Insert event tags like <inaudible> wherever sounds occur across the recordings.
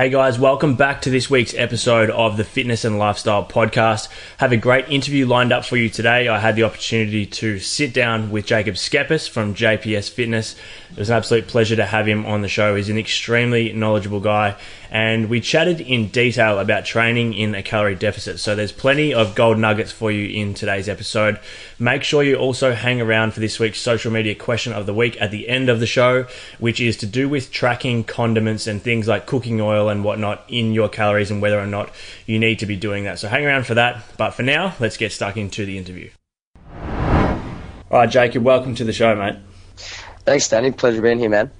Hey guys, welcome back to this week's episode of the Fitness and Lifestyle Podcast. Have a great interview lined up for you today. I had the opportunity to sit down with Jacob Schepis from JPS Fitness. It was an absolute pleasure to have him on the show. He's an extremely knowledgeable guy, and we chatted in detail about training in a calorie deficit. So there's plenty of gold nuggets for you in today's episode. Make sure you also hang around for this week's social media question of the week at the end of the show, which is to do with tracking condiments and things like cooking oil and whatnot in your calories and whether or not you need to be doing that. So hang around for that. But for now, let's get stuck into the interview. All right, Jacob, welcome to the show, mate. Thanks, Danny. Pleasure being here, man.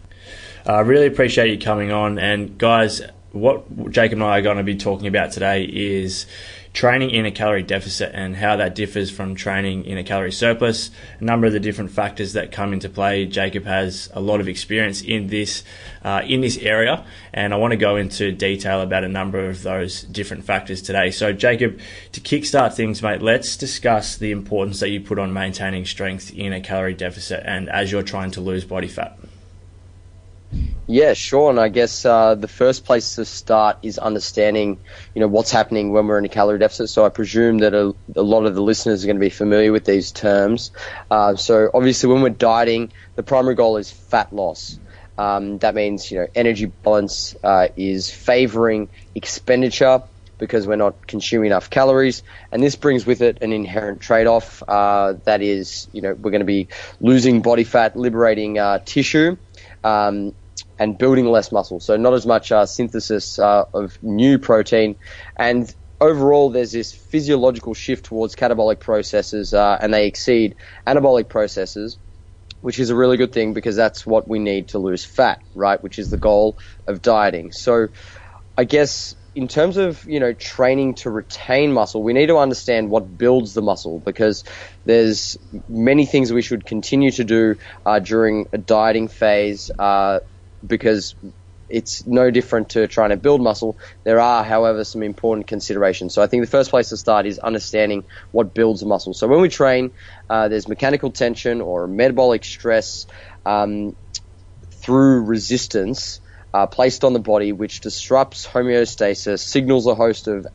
I uh, really appreciate you coming on. And guys, what Jacob and I are going to be talking about today is training in a calorie deficit and how that differs from training in a calorie surplus. A number of the different factors that come into play. Jacob has a lot of experience in this uh, in this area, and I want to go into detail about a number of those different factors today. So, Jacob, to kickstart things, mate, let's discuss the importance that you put on maintaining strength in a calorie deficit and as you're trying to lose body fat. Yeah, sure. And I guess uh, the first place to start is understanding, you know, what's happening when we're in a calorie deficit. So I presume that a, a lot of the listeners are going to be familiar with these terms. Uh, so obviously, when we're dieting, the primary goal is fat loss. Um, that means, you know, energy balance uh, is favoring expenditure because we're not consuming enough calories, and this brings with it an inherent trade-off. Uh, that is, you know, we're going to be losing body fat, liberating uh, tissue. Um, and building less muscle. So not as much uh, synthesis uh, of new protein, and overall there's this physiological shift towards catabolic processes, uh, and they exceed anabolic processes. Which is a really good thing because that's what we need to lose fat, right? Which is the goal of dieting. So, I guess in terms of you know training to retain muscle, we need to understand what builds the muscle because there's many things we should continue to do uh, during a dieting phase uh, because it's no different to trying to build muscle. There are, however, some important considerations. So I think the first place to start is understanding what builds muscle. So when we train, uh, there's mechanical tension or metabolic stress um, through resistance uh, placed on the body, which disrupts homeostasis, signals a host of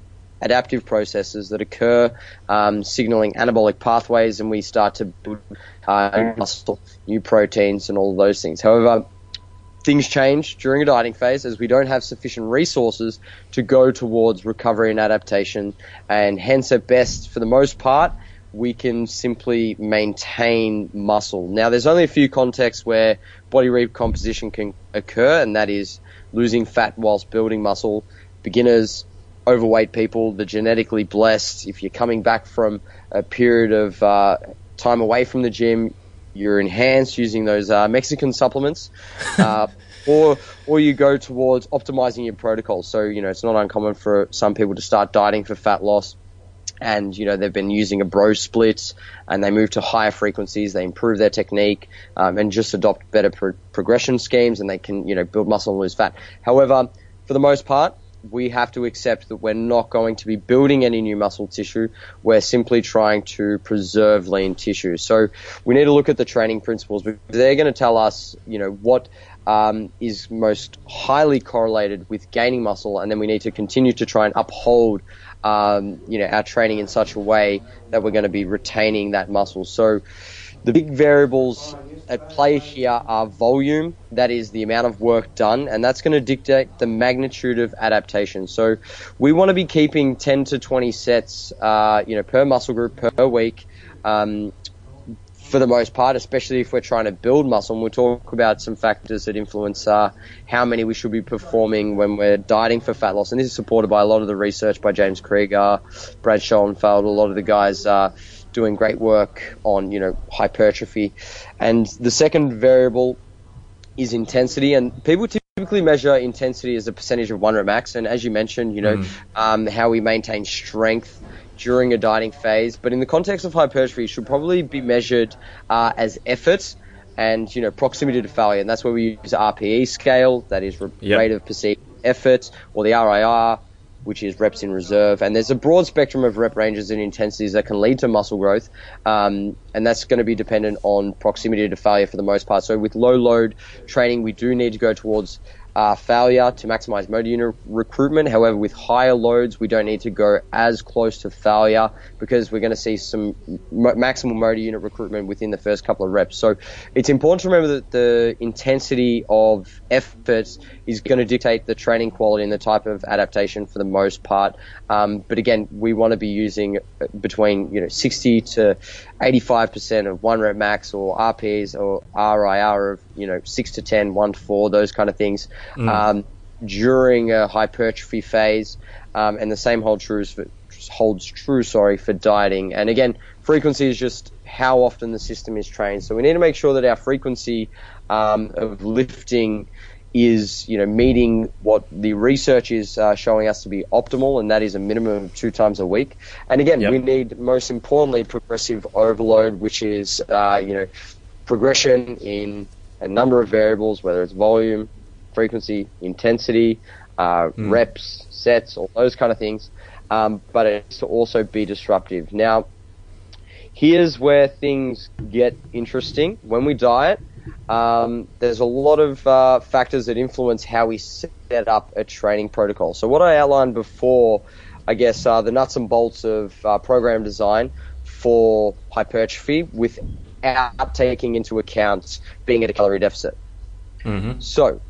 adaptive processes that occur, um, signaling anabolic pathways, and we start to build uh, muscle, new proteins, and all of those things. However, things change during a dieting phase as we don't have sufficient resources to go towards recovery and adaptation. And hence, at best, for the most part, we can simply maintain muscle. Now, there's only a few contexts where body recomposition can occur, and that is losing fat whilst building muscle. Beginners, overweight people, the genetically blessed. If you're coming back from a period of uh, time away from the gym, you're enhanced using those uh, Mexican supplements, uh, <laughs> or or you go towards optimizing your protocol. So you know it's not uncommon for some people to start dieting for fat loss, and you know they've been using a bro split, and they move to higher frequencies. They improve their technique um, and just adopt better pro- progression schemes, and they can you know build muscle and lose fat. However, for the most part, we have to accept that we're not going to be building any new muscle tissue. We're simply trying to preserve lean tissue. So we need to look at the training principles they're going to tell us, you know, what um, is most highly correlated with gaining muscle, and then we need to continue to try and uphold, um, you know, our training in such a way that we're going to be retaining that muscle. So the big variables at play here are volume, that is the amount of work done, and that's going to dictate the magnitude of adaptation. So we want to be keeping 10 to 20 sets, uh, you know, per muscle group per week. Um, for the most part, especially if we're trying to build muscle. And we'll talk about some factors that influence uh, how many we should be performing when we're dieting for fat loss. And this is supported by a lot of the research by James Krieger, Brad Schoenfeld, a lot of the guys uh, doing great work on, you know, hypertrophy. And the second variable is intensity. And people typically measure intensity as a percentage of one rep max. And as you mentioned, you know, mm. um, how we maintain strength during a dieting phase. But in the context of hypertrophy, it should probably be measured uh, as effort and you know proximity to failure, and that's where we use RPE scale, that is yep. rate of perceived effort, or the RIR, which is reps in reserve. And there's a broad spectrum of rep ranges and intensities that can lead to muscle growth, um, and that's going to be dependent on proximity to failure for the most part. So with low load training, we do need to go towards uh, failure to maximize motor unit recruitment. However, with higher loads, we don't need to go as close to failure because we're going to see some maximum motor unit recruitment within the first couple of reps. So it's important to remember that the intensity of effort is going to dictate the training quality and the type of adaptation for the most part. Um, but again, we want to be using between you know 60 to 85% of one rep max or RPs or RIR of you know six to 10, one to four, those kind of things mm. um, during a hypertrophy phase, um, and the same holds true for holds true sorry for dieting. And again, frequency is just how often the system is trained. So we need to make sure that our frequency um, of lifting is you know meeting what the research is uh, showing us to be optimal, and that is a minimum of two times a week. And again, yep. we need most importantly progressive overload, which is uh, you know progression in a number of variables, whether it's volume, frequency, intensity, uh, mm. reps, sets, all those kind of things. Um, but it's to also be disruptive. Now, here's where things get interesting. When we diet, um, there's a lot of uh, factors that influence how we set up a training protocol. So what I outlined before, I guess, are the nuts and bolts of uh, program design for hypertrophy without taking into account being at a calorie deficit. Mm-hmm. So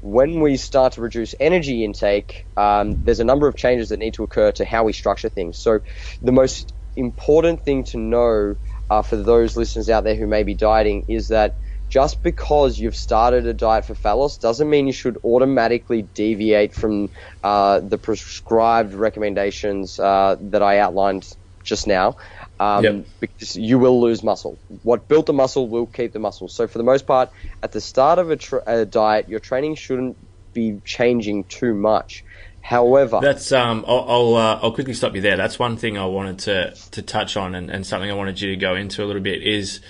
when we start to reduce energy intake, um, there's a number of changes that need to occur to how we structure things. So the most important thing to know uh, for those listeners out there who may be dieting is that just because you've started a diet for fat loss doesn't mean you should automatically deviate from uh, the prescribed recommendations uh, that I outlined just now. Um, yep. Because you will lose muscle. What built the muscle will keep the muscle. So for the most part, at the start of a, tra- a diet, your training shouldn't be changing too much. However, that's um, I'll I'll, uh, I'll, quickly stop you there. That's one thing I wanted to to touch on, and, and something I wanted you to go into a little bit is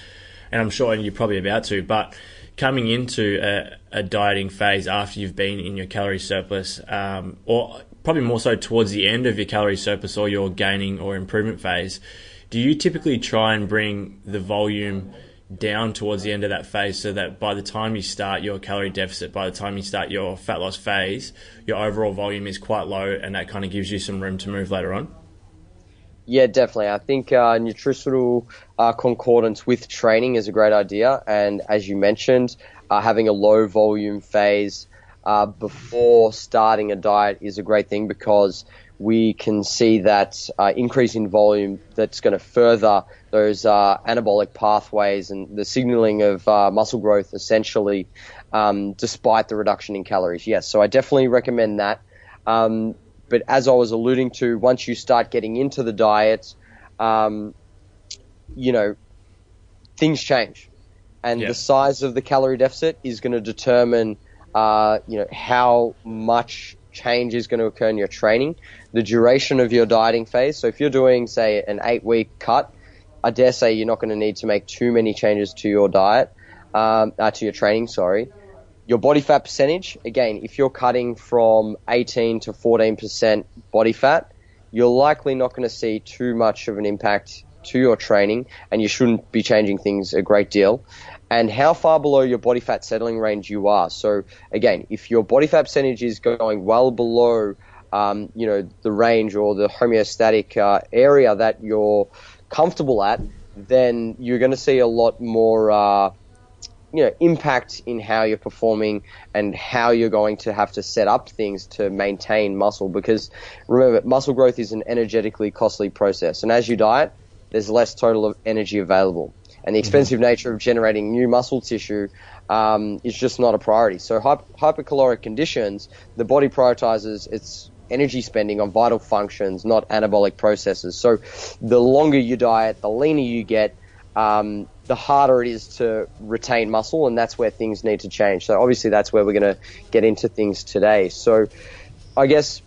and I'm sure you're probably about to, but coming into a, a dieting phase after you've been in your calorie surplus, um, or probably more so towards the end of your calorie surplus or your gaining or improvement phase, do you typically try and bring the volume down towards the end of that phase so that by the time you start your calorie deficit, by the time you start your fat loss phase, your overall volume is quite low and that kind of gives you some room to move later on? Yeah, definitely. I think uh, nutritional uh, concordance with training is a great idea. And as you mentioned, uh, having a low volume phase uh, before starting a diet is a great thing because we can see that uh, increase in volume that's going to further those uh, anabolic pathways and the signaling of muscle growth essentially, um, despite the reduction in calories. Yes, so I definitely recommend that. Um, but as I was alluding to, once you start getting into the diet, um, you know, things change, and the size of the calorie deficit is going to determine, uh, you know, how much change is going to occur in your training, the duration of your dieting phase. So if you're doing, say, an eight-week cut, I dare say you're not going to need to make too many changes to your diet, um, uh, to your training. Sorry. Your body fat percentage, again, if you're cutting from 18 to 14% body fat, you're likely not going to see too much of an impact to your training and you shouldn't be changing things a great deal. And how far below your body fat settling range you are. So again, if your body fat percentage is going well below, um, you know, the range or the homeostatic uh, area that you're comfortable at, then you're going to see a lot more uh, you know impact in how you're performing and how you're going to have to set up things to maintain muscle because remember muscle growth is an energetically costly process and as you diet there's less total of energy available and the mm-hmm. expensive mm-hmm. nature of generating new muscle tissue um, is just not a priority so hypercaloric conditions the body prioritizes its energy spending on vital functions not anabolic processes so the longer you diet the leaner you get um, the harder it is to retain muscle, and that's where things need to change. So obviously, that's where we're going to get into things today. So I guess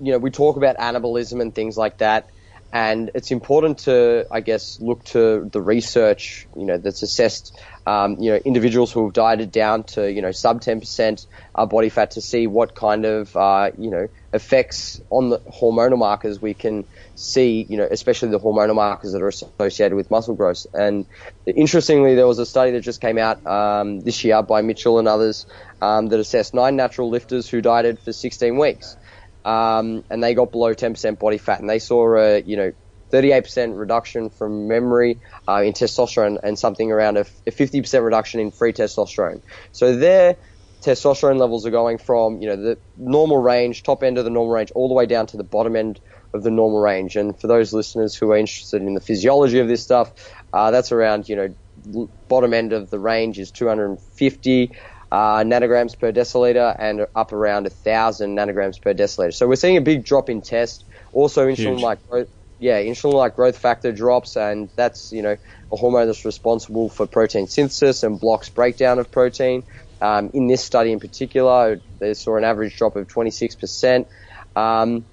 you know we talk about anabolism and things like that. And it's important to, I guess, look to the research, you know, that's assessed, um, you know, individuals who have dieted down to, you know, sub 10% uh, body fat to see what kind of, uh, you know, effects on the hormonal markers we can see, you know, especially the hormonal markers that are associated with muscle growth. And interestingly, there was a study that just came out um, this year by Mitchell and others um, that assessed nine natural lifters who dieted for 16 weeks um, and they got below 10% body fat, and they saw a you know 38% reduction from memory uh, in testosterone and something around a, a 50% reduction in free testosterone. So their testosterone levels are going from you know the normal range, top end of the normal range, all the way down to the bottom end of the normal range. And for those listeners who are interested in the physiology of this stuff, uh, that's around you know bottom end of the range is 250 uh, nanograms per deciliter and up around 1,000 nanograms per deciliter. So we're seeing a big drop in test. Also, insulin-like growth, yeah, insulin-like growth factor drops, and that's you know a hormone that's responsible for protein synthesis and blocks breakdown of protein. Um, in this study in particular, they saw an average drop of 26%. Um,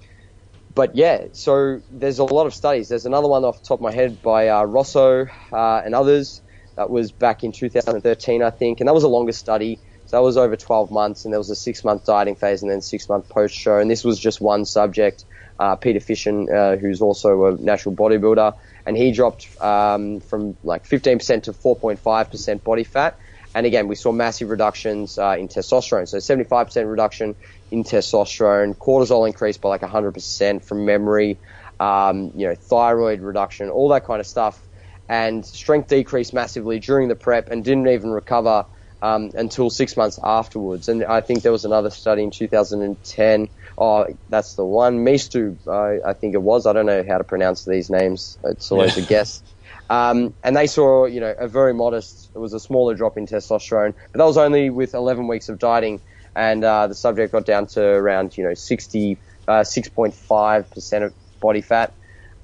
but yeah, so there's a lot of studies. There's another one off the top of my head by uh, Rossow uh, and others that was back in 2013, I think, and that was a longer study. So that was over 12 months, and there was a six month dieting phase and then six month post show. And this was just one subject, uh, Peter Fitschen, uh, who's also a natural bodybuilder, and he dropped um, from like 15% to 4.5% body fat. And again, we saw massive reductions uh, in testosterone. So 75% reduction in testosterone, cortisol increased by like 100% from memory, um, you know, thyroid reduction, all that kind of stuff. And strength decreased massively during the prep and didn't even recover um, until six months afterwards. And I think there was another study in 2010. Oh, that's the one. Maestu, uh, I think it was. I don't know how to pronounce these names. It's always yeah. a guess. Um, and they saw, you know, a very modest, it was a smaller drop in testosterone, but that was only with 11 weeks of dieting. And uh, the subject got down to around, you know, 60, uh, 6.5% of body fat.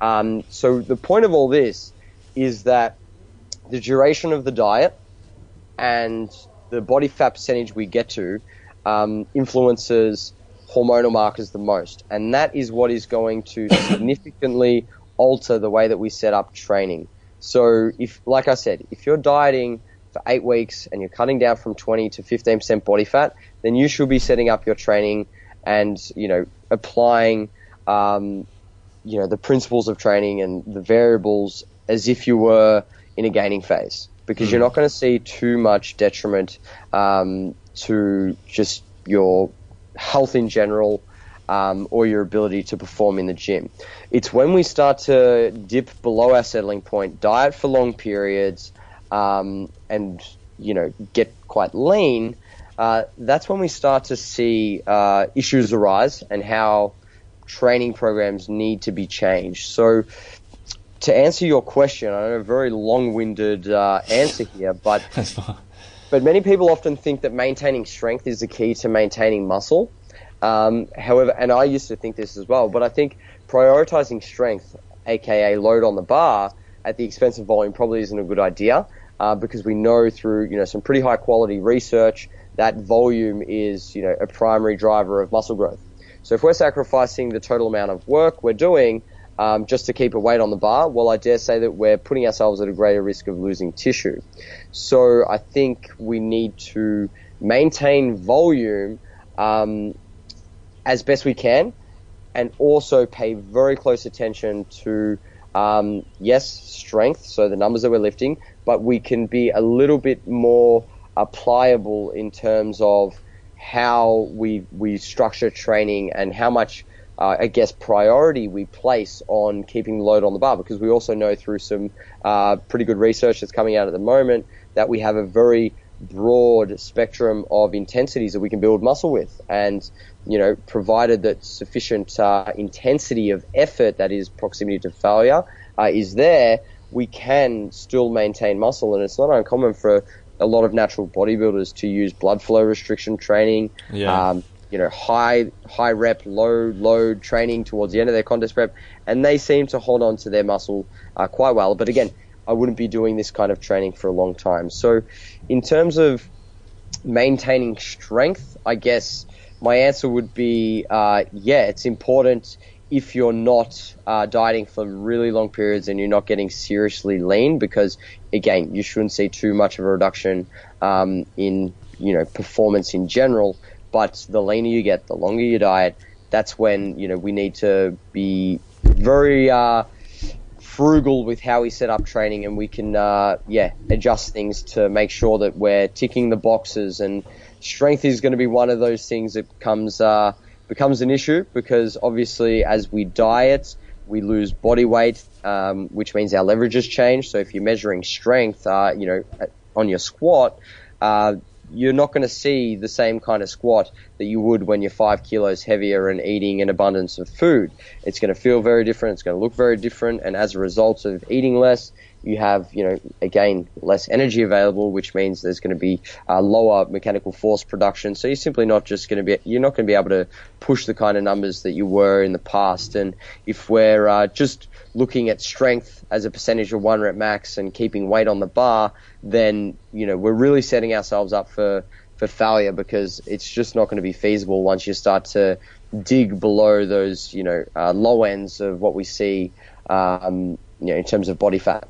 Um, so the point of all this is that the duration of the diet and the body fat percentage we get to um, influences hormonal markers the most. And that is what is going to <coughs> significantly alter the way that we set up training. So if, like I said, if you're dieting for eight weeks and you're cutting down from 20 to 15% body fat, then you should be setting up your training and, you know, applying, um, you know, the principles of training and the variables as if you were in a gaining phase because mm. you're not going to see too much detriment um, to just your health in general um, or your ability to perform in the gym. It's when we start to dip below our settling point, diet for long periods, um, and you know get quite lean. Uh, that's when we start to see uh, issues arise and how training programs need to be changed. So to answer your question, I know a very long-winded uh, answer here, but <laughs> but many people often think that maintaining strength is the key to maintaining muscle. Um, however, and I used to think this as well, but I think prioritizing strength, aka load on the bar, at the expense of volume probably isn't a good idea uh, because we know through you know some pretty high quality research that volume is you know a primary driver of muscle growth. So if we're sacrificing the total amount of work we're doing um, just to keep a weight on the bar, well, I dare say that we're putting ourselves at a greater risk of losing tissue. So I think we need to maintain volume um, as best we can, and also pay very close attention to um, yes, strength, so the numbers that we're lifting, but we can be a little bit more pliable in terms of how we we structure training and how much uh, I guess, priority we place on keeping the load on the bar because we also know through some uh, pretty good research that's coming out at the moment that we have a very broad spectrum of intensities that we can build muscle with. And, you know, provided that sufficient uh, intensity of effort, that is proximity to failure, uh, is there, we can still maintain muscle. And it's not uncommon for a lot of natural bodybuilders to use blood flow restriction training. Yeah. Um, you know, high high rep, low load training towards the end of their contest prep, and they seem to hold on to their muscle uh, quite well. But again, I wouldn't be doing this kind of training for a long time. So, in terms of maintaining strength, I guess my answer would be uh, yeah, it's important if you're not uh, dieting for really long periods and you're not getting seriously lean, because again, you shouldn't see too much of a reduction um, in you know performance in general. But the leaner you get, the longer your diet, that's when you know we need to be very uh, frugal with how we set up training, and we can uh, yeah adjust things to make sure that we're ticking the boxes. And strength is going to be one of those things that comes uh, becomes an issue because obviously as we diet, we lose body weight, um, which means our leverages change. So if you're measuring strength, uh, you know, on your squat, uh, you're not going to see the same kind of squat that you would when you're five kilos heavier and eating an abundance of food. It's going to feel very different. It's going to look very different. And as a result of eating less, you have, you know, again, less energy available, which means there's going to be uh, lower mechanical force production. So you're simply not just going to be, you're not going to be able to push the kind of numbers that you were in the past. And if we're uh, just looking at strength as a percentage of one rep max and keeping weight on the bar, then, you know, we're really setting ourselves up for, for failure because it's just not going to be feasible once you start to dig below those, you know, uh, low ends of what we see, um, you know, in terms of body fat.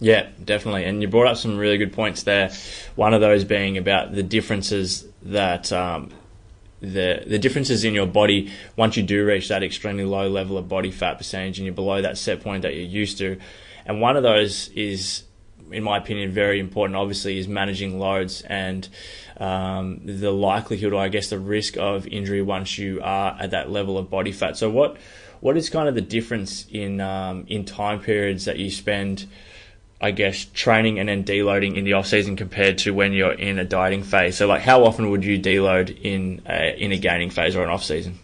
Yeah, definitely. And you brought up some really good points there. One of those being about the differences that um, the the differences in your body once you do reach that extremely low level of body fat percentage and you're below that set point that you're used to. And one of those is, in my opinion, very important. Obviously, is managing loads and um, the likelihood, or I guess the risk of injury once you are at that level of body fat. So, what what is kind of the difference in um, in time periods that you spend? I guess, training and then deloading in the off season compared to when you're in a dieting phase? So, like, how often would you deload in a, in a gaining phase or an off season?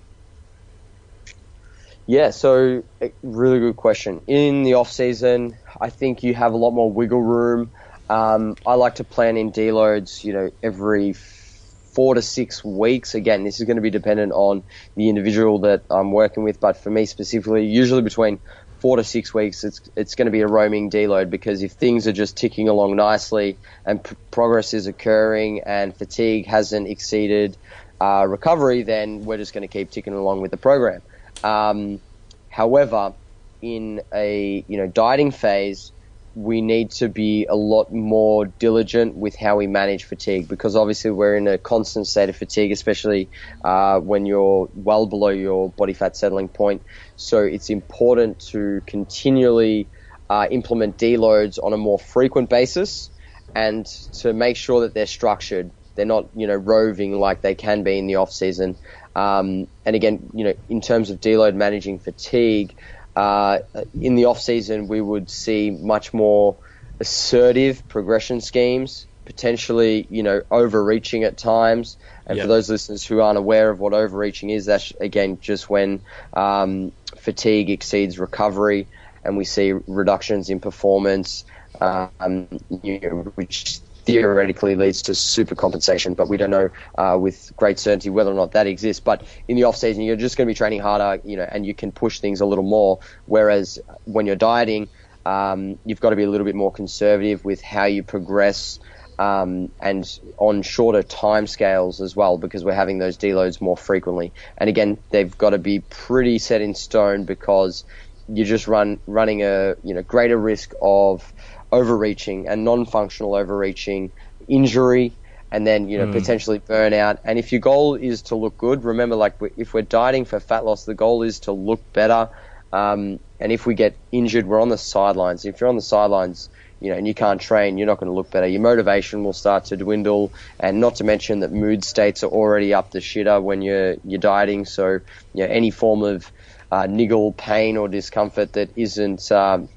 Yeah, so really good question. In the off season, I think you have a lot more wiggle room. Um, I like to plan in deloads, you know, every four to six weeks. Again, this is going to be dependent on the individual that I'm working with, but for me specifically, usually between four to six weeks, it's it's going to be a roaming deload because if things are just ticking along nicely and p- progress is occurring and fatigue hasn't exceeded uh, recovery, then we're just going to keep ticking along with the program. Um, however, in a you know dieting phase, we need to be a lot more diligent with how we manage fatigue because obviously we're in a constant state of fatigue, especially uh, when you're well below your body fat settling point. So it's important to continually uh, implement deloads on a more frequent basis and to make sure that they're structured. They're not, you know, roving like they can be in the off season. Um, and again, you know, in terms of deload managing fatigue, uh, in the off season, we would see much more assertive progression schemes, potentially, you know, overreaching at times. And yep. for those listeners who aren't aware of what overreaching is, that's again just when um, fatigue exceeds recovery, and we see reductions in performance, um, you know, which theoretically leads to super compensation, but we don't know uh, with great certainty whether or not that exists. But in the off season, you're just going to be training harder, you know, and you can push things a little more. Whereas when you're dieting, um, you've got to be a little bit more conservative with how you progress. Um, and on shorter time scales as well because we're having those deloads more frequently. And again, they've got to be pretty set in stone because you're just run running a you know greater risk of overreaching and non-functional overreaching, injury, and then you know mm. potentially burnout. And if your goal is to look good, remember like if we're dieting for fat loss, the goal is to look better. Um, and if we get injured, we're on the sidelines. If you're on the sidelines, you know, and you can't train, you're not going to look better. Your motivation will start to dwindle, and not to mention that mood states are already up the shitter when you're you're dieting. So, you know, any form of uh, niggle, pain, or discomfort that isn't um,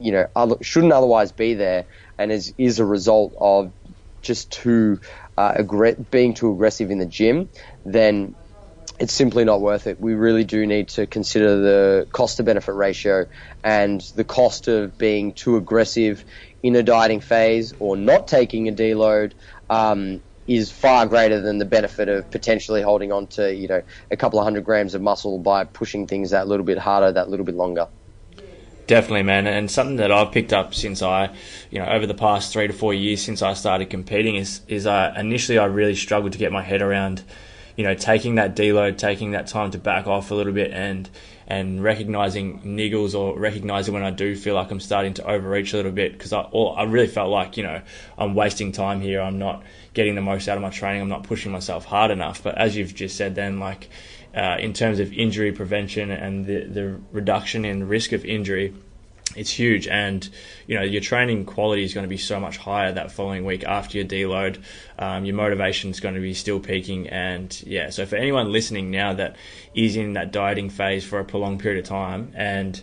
you know, other, shouldn't otherwise be there, and is is a result of just too uh, being too aggressive in the gym, then it's simply not worth it. We really do need to consider the cost to benefit ratio and the cost of being too aggressive in a dieting phase or not taking a deload. Um, is far greater than the benefit of potentially holding on to you know a couple of hundred grams of muscle by pushing things that little bit harder, that little bit longer. Definitely, man, and something that I've picked up since I, you know, over the past three to four years since I started competing is is I initially I really struggled to get my head around you know, taking that deload, taking that time to back off a little bit, and and recognizing niggles or recognizing when I do feel like I'm starting to overreach a little bit because I I really felt like you know I'm wasting time here. I'm not getting the most out of my training. I'm not pushing myself hard enough. But as you've just said, then like uh, in terms of injury prevention and the the reduction in risk of injury it's huge. And you know your training quality is going to be so much higher that following week after your deload um, your motivation is going to be still peaking. And yeah so for anyone listening now that is in that dieting phase for a prolonged period of time and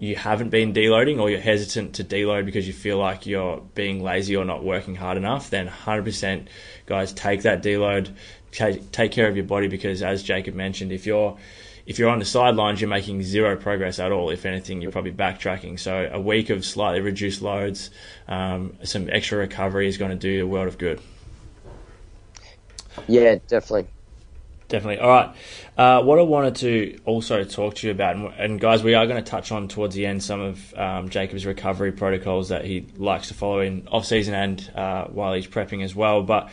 you haven't been deloading or you're hesitant to deload because you feel like you're being lazy or not working hard enough then 100% guys take that deload take, take care of your body because as jacob mentioned if you're if you're on the sidelines, you're making zero progress at all. If anything, you're probably backtracking. So a week of slightly reduced loads, um, some extra recovery is going to do a world of good. Yeah, definitely. Definitely. All right. Uh, what I wanted to also talk to you about, and, and, guys, we are going to touch on towards the end some of um, Jacob's recovery protocols that he likes to follow in off season and uh, while he's prepping as well. But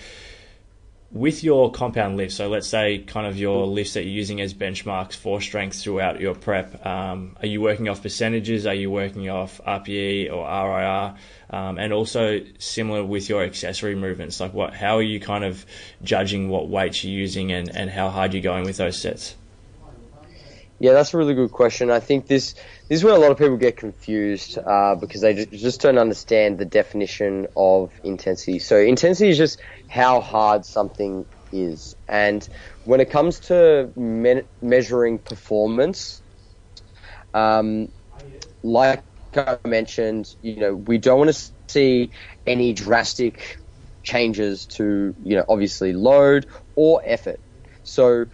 with your compound lifts, so let's say kind of your lifts that you're using as benchmarks for strength throughout your prep, um, are you working off percentages? Are you working off RPE or RIR? Um, and also similar with your accessory movements, like what, how are you kind of judging what weights you're using and, and how hard you're going with those sets? Yeah, that's a really good question. I think this this is where a lot of people get confused uh, because they just don't understand the definition of intensity. So intensity is just how hard something is, and when it comes to me- measuring performance, um, like I mentioned, you know, we don't want to see any drastic changes to, you know, obviously load or effort. So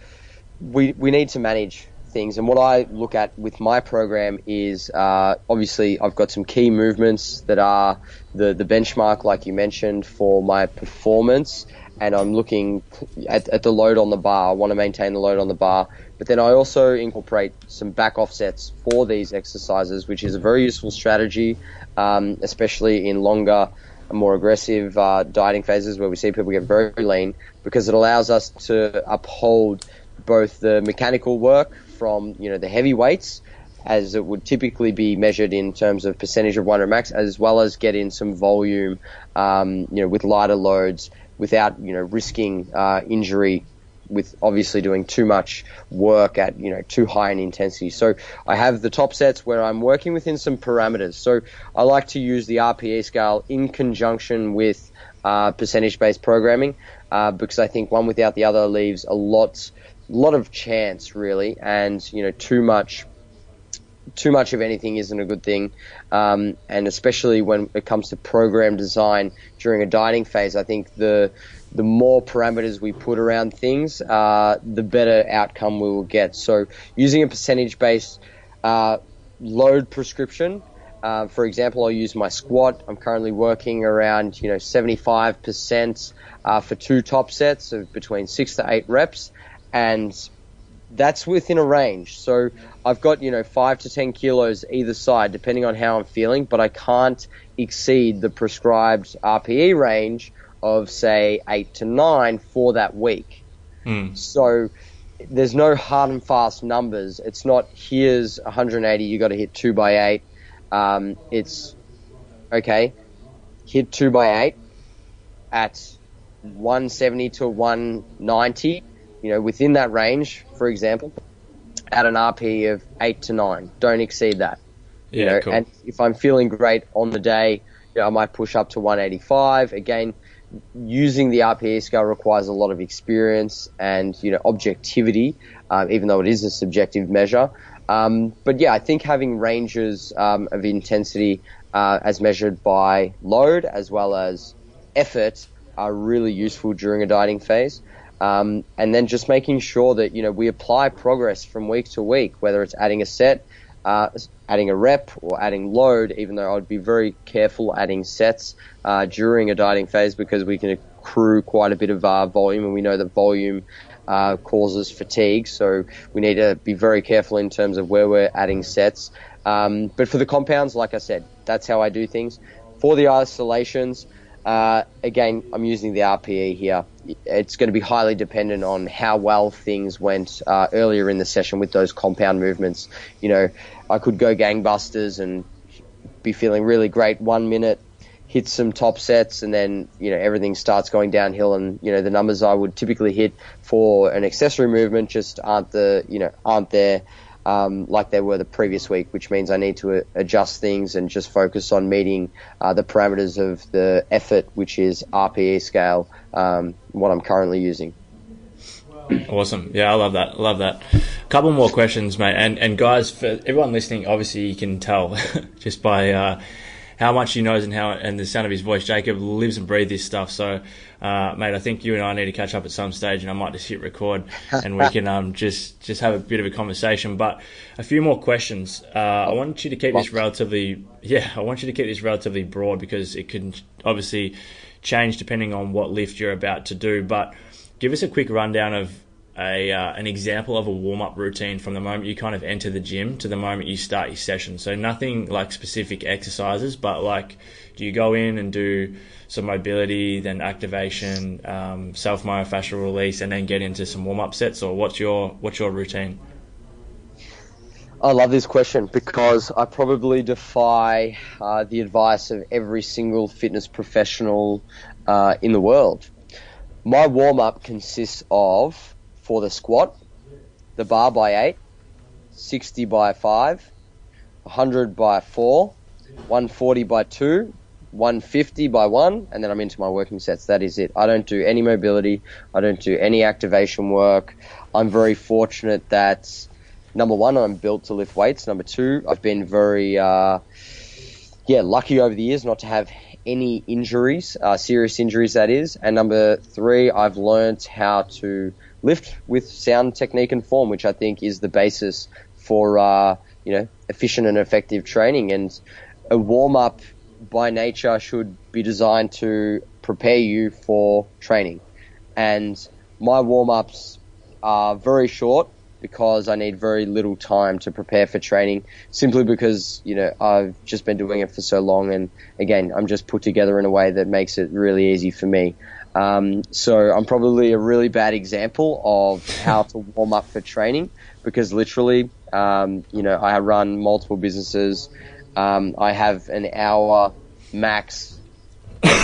we we need to manage things. And what I look at with my program is uh, obviously I've got some key movements that are the, the benchmark, like you mentioned, for my performance. And I'm looking at, at the load on the bar. I want to maintain the load on the bar. But then I also incorporate some back offsets for these exercises, which is a very useful strategy, um, especially in longer more aggressive uh, dieting phases where we see people get very lean because it allows us to uphold both the mechanical work from you know the heavy weights, as it would typically be measured in terms of percentage of one rep max, as well as get in some volume, um, you know, with lighter loads without you know risking uh, injury with obviously doing too much work at you know too high an intensity. So I have the top sets where I'm working within some parameters. So I like to use the RPE scale in conjunction with uh, percentage-based programming uh, because I think one without the other leaves a lot lot of chance really, and you know too much too much of anything isn't a good thing, um, and especially when it comes to program design during a dieting phase. I think the the more parameters we put around things, uh, the better outcome we will get. So using a percentage based uh, load prescription. Uh, for example, I'll use my squat. I'm currently working around, you know, 75% uh, for two top sets of between six to eight reps and that's within a range. So I've got, you know, five to 10 kilos either side, depending on how I'm feeling, but I can't exceed the prescribed RPE range of, say, eight to nine for that week. Mm. So there's no hard and fast numbers. It's not here's 180, you got to hit two by eight. Um, it's okay, hit two by eight at 170 to 190 you know, within that range, for example, at an RP of eight to nine. Don't exceed that. Yeah, you know, cool. And if I'm feeling great on the day, you know, I might push up to 185. Again, using the RPE scale requires a lot of experience and you know objectivity, um, even though it is a subjective measure. Um, but yeah, I think having ranges um, of intensity uh, as measured by load as well as effort are really useful during a dieting phase. Um, and then just making sure that you know we apply progress from week to week, whether it's adding a set, uh, adding a rep, or adding load. Even though I'd be very careful adding sets uh, during a dieting phase because we can accrue quite a bit of uh, volume, and we know that volume uh, causes fatigue. So we need to be very careful in terms of where we're adding sets. Um, but for the compounds, like I said, that's how I do things. For the isolations, Uh, again, I'm using the RPE here. It's going to be highly dependent on how well things went uh, earlier in the session with those compound movements. You know, I could go gangbusters and be feeling really great one minute, hit some top sets, and then you know everything starts going downhill. And you know the numbers I would typically hit for an accessory movement just aren't the you know aren't there um, like they were the previous week, which means I need to adjust things and just focus on meeting uh, the parameters of the effort, which is RPE scale, um, what I'm currently using. Awesome. Yeah, I love that. Love that. A couple more questions, mate. And and guys, for everyone listening, obviously you can tell <laughs> just by uh, how much he knows and how and the sound of his voice. Jacob lives and breathes this stuff. So, uh, mate, I think you and I need to catch up at some stage, and I might just hit record, <laughs> and we can um, just just have a bit of a conversation. But a few more questions. Uh, I want you to keep this relatively, yeah, I want you to keep this relatively broad because it can obviously change depending on what lift you're about to do. But give us a quick rundown of a uh, an example of a warm up routine from the moment you kind of enter the gym to the moment you start your session. So nothing like specific exercises, but like do you go in and do some mobility, then activation, um, self myofascial release, and then get into some warm up sets, or what's your what's your routine? I love this question because I probably defy uh, the advice of every single fitness professional uh, in the world. My warm up consists of for the squat, the bar by 8, 60 by 5, 100 by 4, 140 by 2, 150 by 1, and then I'm into my working sets. That is it. I don't do any mobility, I don't do any activation work. I'm very fortunate that, number one, I'm built to lift weights. Number two, I've been very, uh, yeah, lucky over the years not to have any injuries, uh, serious injuries, that is. And number three, I've learned how to lift with sound technique and form, which I think is the basis for uh, you know efficient and effective training. And a warm up by nature should be designed to prepare you for training. And my warm ups are very short because I need very little time to prepare for training simply because, you know, I've just been doing it for so long and again, I'm just put together in a way that makes it really easy for me. Um, so I'm probably a really bad example of how to warm up for training because literally, um, you know, I run multiple businesses. Um, I have an hour max,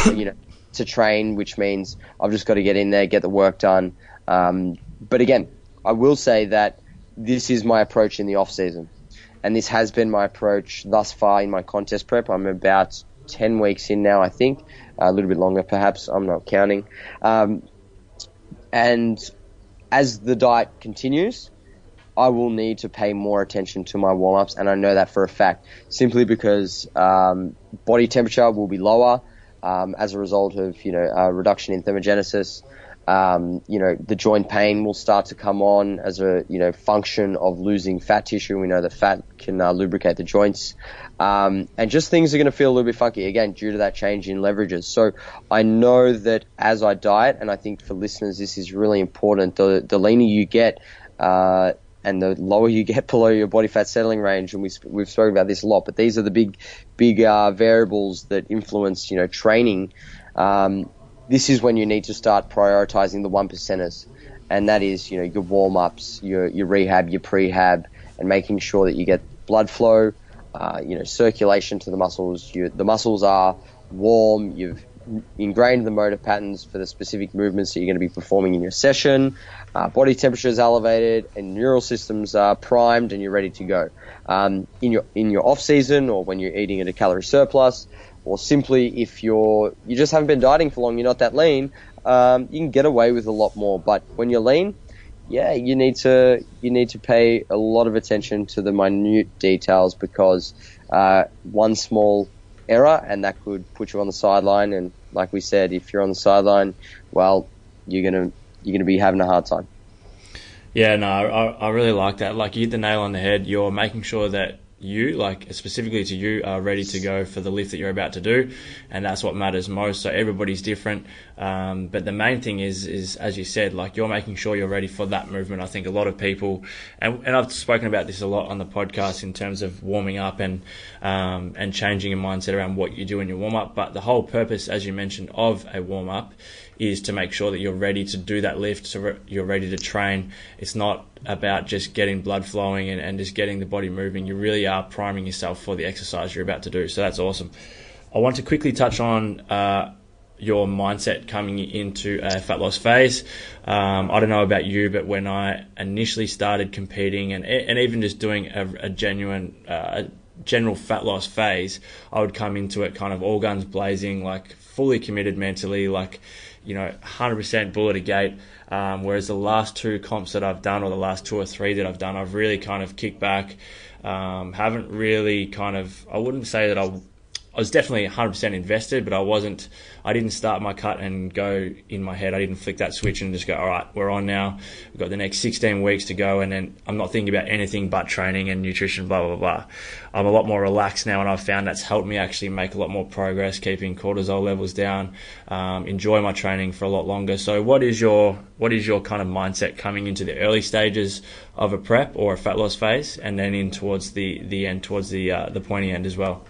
you know, to train, which means I've just got to get in there, get the work done. Um, but again, I will say that this is my approach in the off season, and this has been my approach thus far in my contest prep. I'm about ten weeks in now, I think a little bit longer perhaps. I'm not counting. Um, and as the diet continues, I will need to pay more attention to my warm ups, and I know that for a fact, simply because um, body temperature will be lower um, as a result of you know a reduction in thermogenesis. Um, you know, the joint pain will start to come on as a, you know, function of losing fat tissue. We know that fat can uh, lubricate the joints. Um, and just things are going to feel a little bit funky again due to that change in leverages. So I know that as I diet, and I think for listeners this is really important. The the leaner you get, uh, and the lower you get <laughs> below your body fat settling range, and we, we've spoken about this a lot, but these are the big, big uh, variables that influence, you know, training. Um, this is when you need to start prioritizing the one percenters, and that is you know your warm ups, your your rehab, your prehab, and making sure that you get blood flow, uh, you know circulation to the muscles. You, the muscles are warm. You've ingrained the motor patterns for the specific movements that you're going to be performing in your session. Uh, body temperature is elevated, and neural systems are primed, and you're ready to go. Um, in your in your off season or when you're eating at a calorie surplus, or simply if you're you just haven't been dieting for long, you're not that lean, um, you can get away with a lot more. But when you're lean, yeah, you need to you need to pay a lot of attention to the minute details because uh, one small error and that could put you on the sideline. And like we said, if you're on the sideline, well, you're gonna you're gonna be having a hard time. Yeah, no, I, I really like that. Like you hit the nail on the head. You're making sure that you, like specifically to you, are ready to go for the lift that you're about to do, and that's what matters most. So everybody's different, um, but the main thing is, is as you said, like you're making sure you're ready for that movement. I think a lot of people, and, and I've spoken about this a lot on the podcast in terms of warming up and um, and changing your mindset around what you do in your warm up. But the whole purpose, as you mentioned, of a warm up is to make sure that you're ready to do that lift, so you're ready to train. It's not about just getting blood flowing and, and just getting the body moving. You really are priming yourself for the exercise you're about to do. So that's awesome. I want to quickly touch on uh, your mindset coming into a fat loss phase. Um, I don't know about you, but when I initially started competing and and even just doing a, a genuine uh, general fat loss phase, I would come into it kind of all guns blazing, like fully committed mentally, like you know, 100% bullet a gate. Um, whereas the last two comps that I've done, or the last two or three that I've done, I've really kind of kicked back. Um, haven't really kind of, I wouldn't say that I I was definitely 100% invested, but I wasn't. I didn't start my cut and go in my head. I didn't flick that switch and just go, all right, we're on now. We've got the next 16 weeks to go, and then I'm not thinking about anything but training and nutrition, blah blah blah. I'm a lot more relaxed now, and I've found that's helped me actually make a lot more progress, keeping cortisol levels down, um, enjoy my training for a lot longer. So, what is your what is your kind of mindset coming into the early stages of a prep or a fat loss phase, and then in towards the the end, towards the uh, the pointy end as well?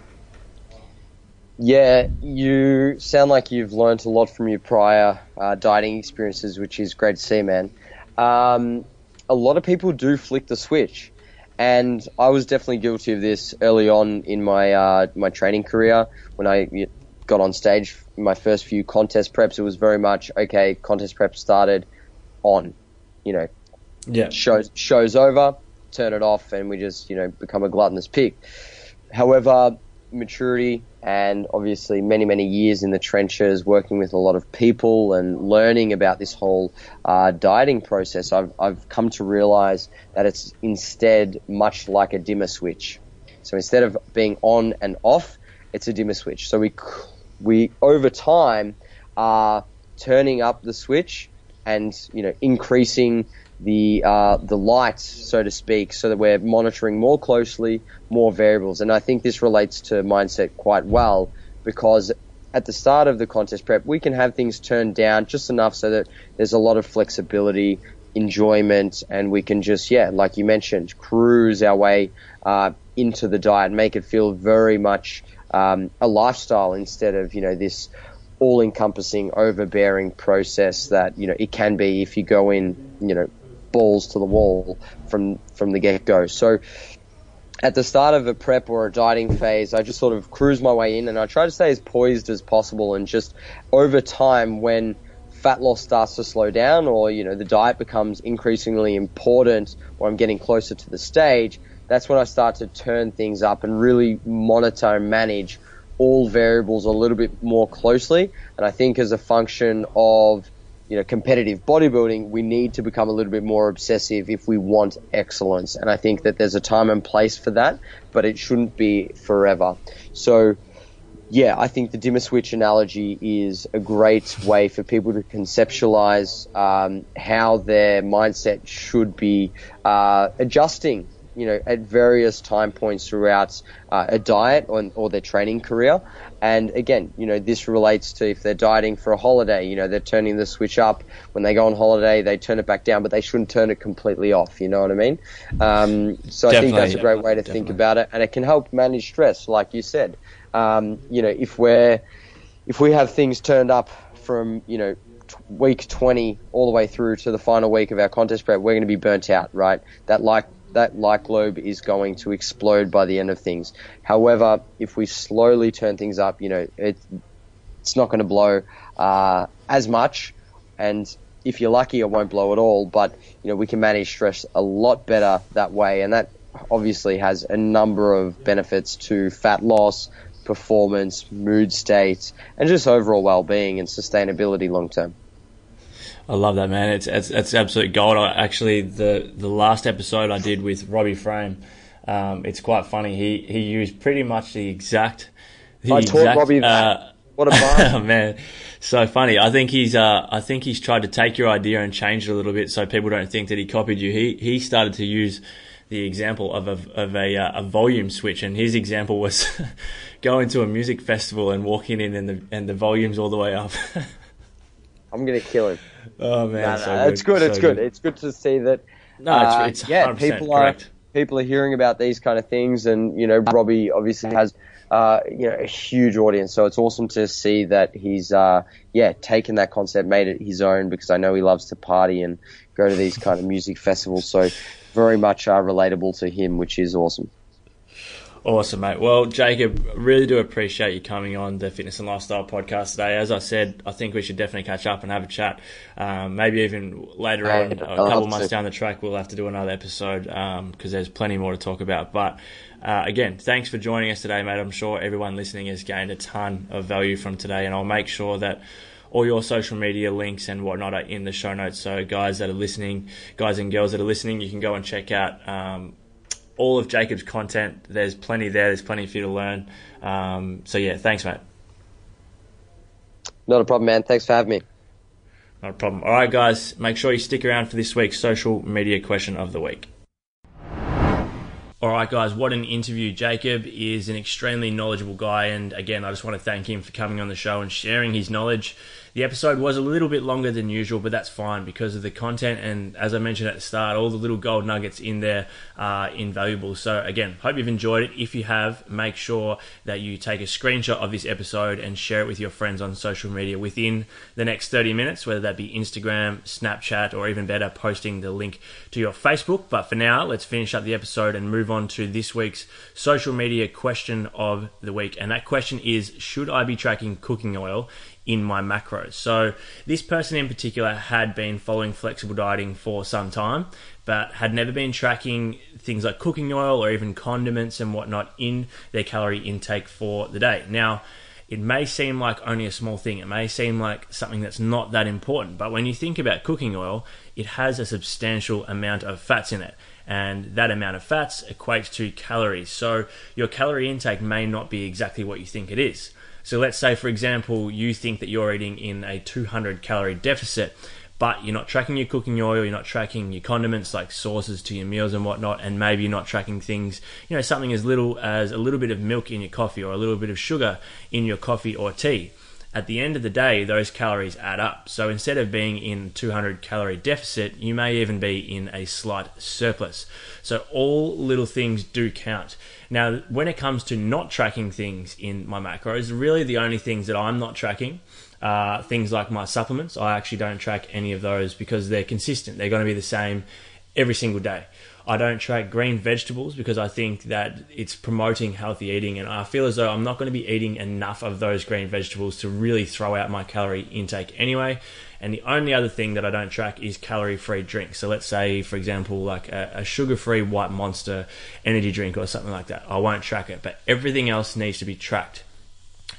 Yeah, you sound like you've learned a lot from your prior uh, dieting experiences, which is great to see, man. Um, a lot of people do flick the switch, and I was definitely guilty of this early on in my uh, my training career when I got on stage. My first few contest preps, it was very much okay. Contest prep started on, you know, yeah, shows shows over, turn it off, and we just you know become a gluttonous pig. However, maturity and obviously many many years in the trenches working with a lot of people and learning about this whole uh, dieting process I've, I've come to realize that it's instead much like a dimmer switch. So instead of being on and off it's a dimmer switch. So we we over time are turning up the switch and you know increasing the uh, the light, so to speak, so that we're monitoring more closely, more variables. And I think this relates to mindset quite well because at the start of the contest prep, we can have things turned down just enough so that there's a lot of flexibility, enjoyment, and we can just, yeah, like you mentioned, cruise our way uh, into the diet, make it feel very much um, a lifestyle instead of, you know, this all encompassing, overbearing process that, you know, it can be if you go in, you know, balls to the wall from from the get go. So at the start of a prep or a dieting phase, I just sort of cruise my way in and I try to stay as poised as possible and just over time when fat loss starts to slow down or you know the diet becomes increasingly important or I'm getting closer to the stage, that's when I start to turn things up and really monitor and manage all variables a little bit more closely. And I think as a function of you know, competitive bodybuilding, we need to become a little bit more obsessive if we want excellence. And I think that there's a time and place for that, but it shouldn't be forever. So, yeah, I think the dimmer switch analogy is a great way for people to conceptualize um, how their mindset should be uh, adjusting you know, at various time points throughout uh, a diet or, or, their training career. And again, you know, this relates to if they're dieting for a holiday, you know, they're turning the switch up. When they go on holiday, they turn it back down, but they shouldn't turn it completely off. You know what I mean? Um, so Definitely, I think that's a great way to Definitely. think about it. And it can help manage stress, like you said. Um, you know, if we're, if we have things turned up from, you know, week 20 all the way through to the final week of our contest prep, we're going to be burnt out, right? That like that light globe is going to explode by the end of things. However, if we slowly turn things up, you know, it, it's not going to blow uh, as much, and if you're lucky, it won't blow at all. But you know, we can manage stress a lot better that way, and that obviously has a number of benefits to fat loss, performance, mood state, and just overall well-being and sustainability long term. I love that man. It's it's, it's absolute gold. I, actually, the the last episode I did with Robbie Frame, um, it's quite funny. He he used pretty much the exact. The I taught Robbie. Uh, what a oh, <laughs> man, so funny. I think he's uh, I think he's tried to take your idea and change it a little bit so people don't think that he copied you. He he started to use the example of a, of a, uh, a volume switch, and his example was <laughs> going to a music festival and walking in and the and the volumes all the way up. <laughs> I'm gonna kill him. Oh man, No, no, so it's good. so It's good. It's good to see that. No, uh, it's, it's yeah, 100% people are correct. people are hearing about these kind of things, and you know, Robbie obviously has uh, you know a huge audience. So it's awesome to see that he's uh, yeah taken that concept, made it his own. Because I know he loves to party and go to these kind of music festivals. So very much uh, relatable to him, which is awesome. Awesome, mate. Well, Jacob, really do appreciate you coming on the Fitness and Lifestyle podcast today. As I said, I think we should definitely catch up and have a chat. Um, maybe even later on, a I'd couple months to. down the track, we'll have to do another episode because there's plenty more to talk about. But uh, again, thanks for joining us today, mate. I'm sure everyone listening has gained a ton of value from today, and I'll make sure that all your social media links and whatnot are in the show notes. So, guys that are listening, guys and girls that are listening, you can go and check out um, all of Jacob's content. There's plenty there. There's plenty for you to learn. Um, so yeah, thanks, mate. Not a problem, man. Thanks for having me. Not a problem. All right, guys, make sure you stick around for this week's social media question of the week. All right, guys, what an interview. Jacob is an extremely knowledgeable guy, and again, I just want to thank him for coming on the show and sharing his knowledge. The episode was a little bit longer than usual, but that's fine because of the content. And as I mentioned at the start, all the little gold nuggets in there are invaluable. So, again, hope you've enjoyed it. If you have, make sure that you take a screenshot of this episode and share it with your friends on social media within the next 30 minutes, whether that be Instagram, Snapchat, or even better, posting the link to your Facebook. But for now, let's finish up the episode and move on to this week's social media question of the week. And that question is Should I be tracking cooking oil? In my macros. So this person in particular had been following flexible dieting for some time, but had never been tracking things like cooking oil or even condiments and whatnot in their calorie intake for the day. Now, it may seem like only a small thing. It may seem like something that's not that important. But when you think about cooking oil, it has a substantial amount of fats in it. And that amount of fats equates to calories. So your calorie intake may not be exactly what you think it is. So let's say, for example, you think that you're eating in a 200 calorie deficit, but you're not tracking your cooking oil, you're not tracking your condiments like sauces to your meals and whatnot, and maybe you're not tracking things, you know, something as little as a little bit of milk in your coffee or a little bit of sugar in your coffee or tea. At the end of the day, those calories add up. So instead of being in 200 calorie deficit, you may even be in a slight surplus. So all little things do count. Now, when it comes to not tracking things in my macros, really the only things that I'm not tracking uh, things like my supplements. I actually don't track any of those because they're consistent. They're going to be the same every single day. I don't track green vegetables because I think that it's promoting healthy eating, and I feel as though I'm not going to be eating enough of those green vegetables to really throw out my calorie intake anyway. And the only other thing that I don't track is calorie free drinks. So let's say, for example, like a, a sugar free white monster energy drink or something like that. I won't track it, but everything else needs to be tracked.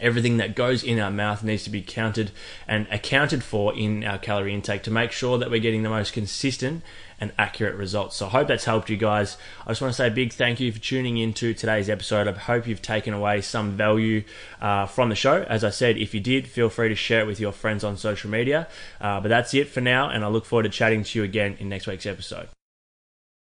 Everything that goes in our mouth needs to be counted and accounted for in our calorie intake to make sure that we're getting the most consistent and accurate results. So I hope that's helped you guys. I just want to say a big thank you for tuning into today's episode. I hope you've taken away some value uh, from the show. As I said, if you did, feel free to share it with your friends on social media. Uh, but that's it for now, and I look forward to chatting to you again in next week's episode.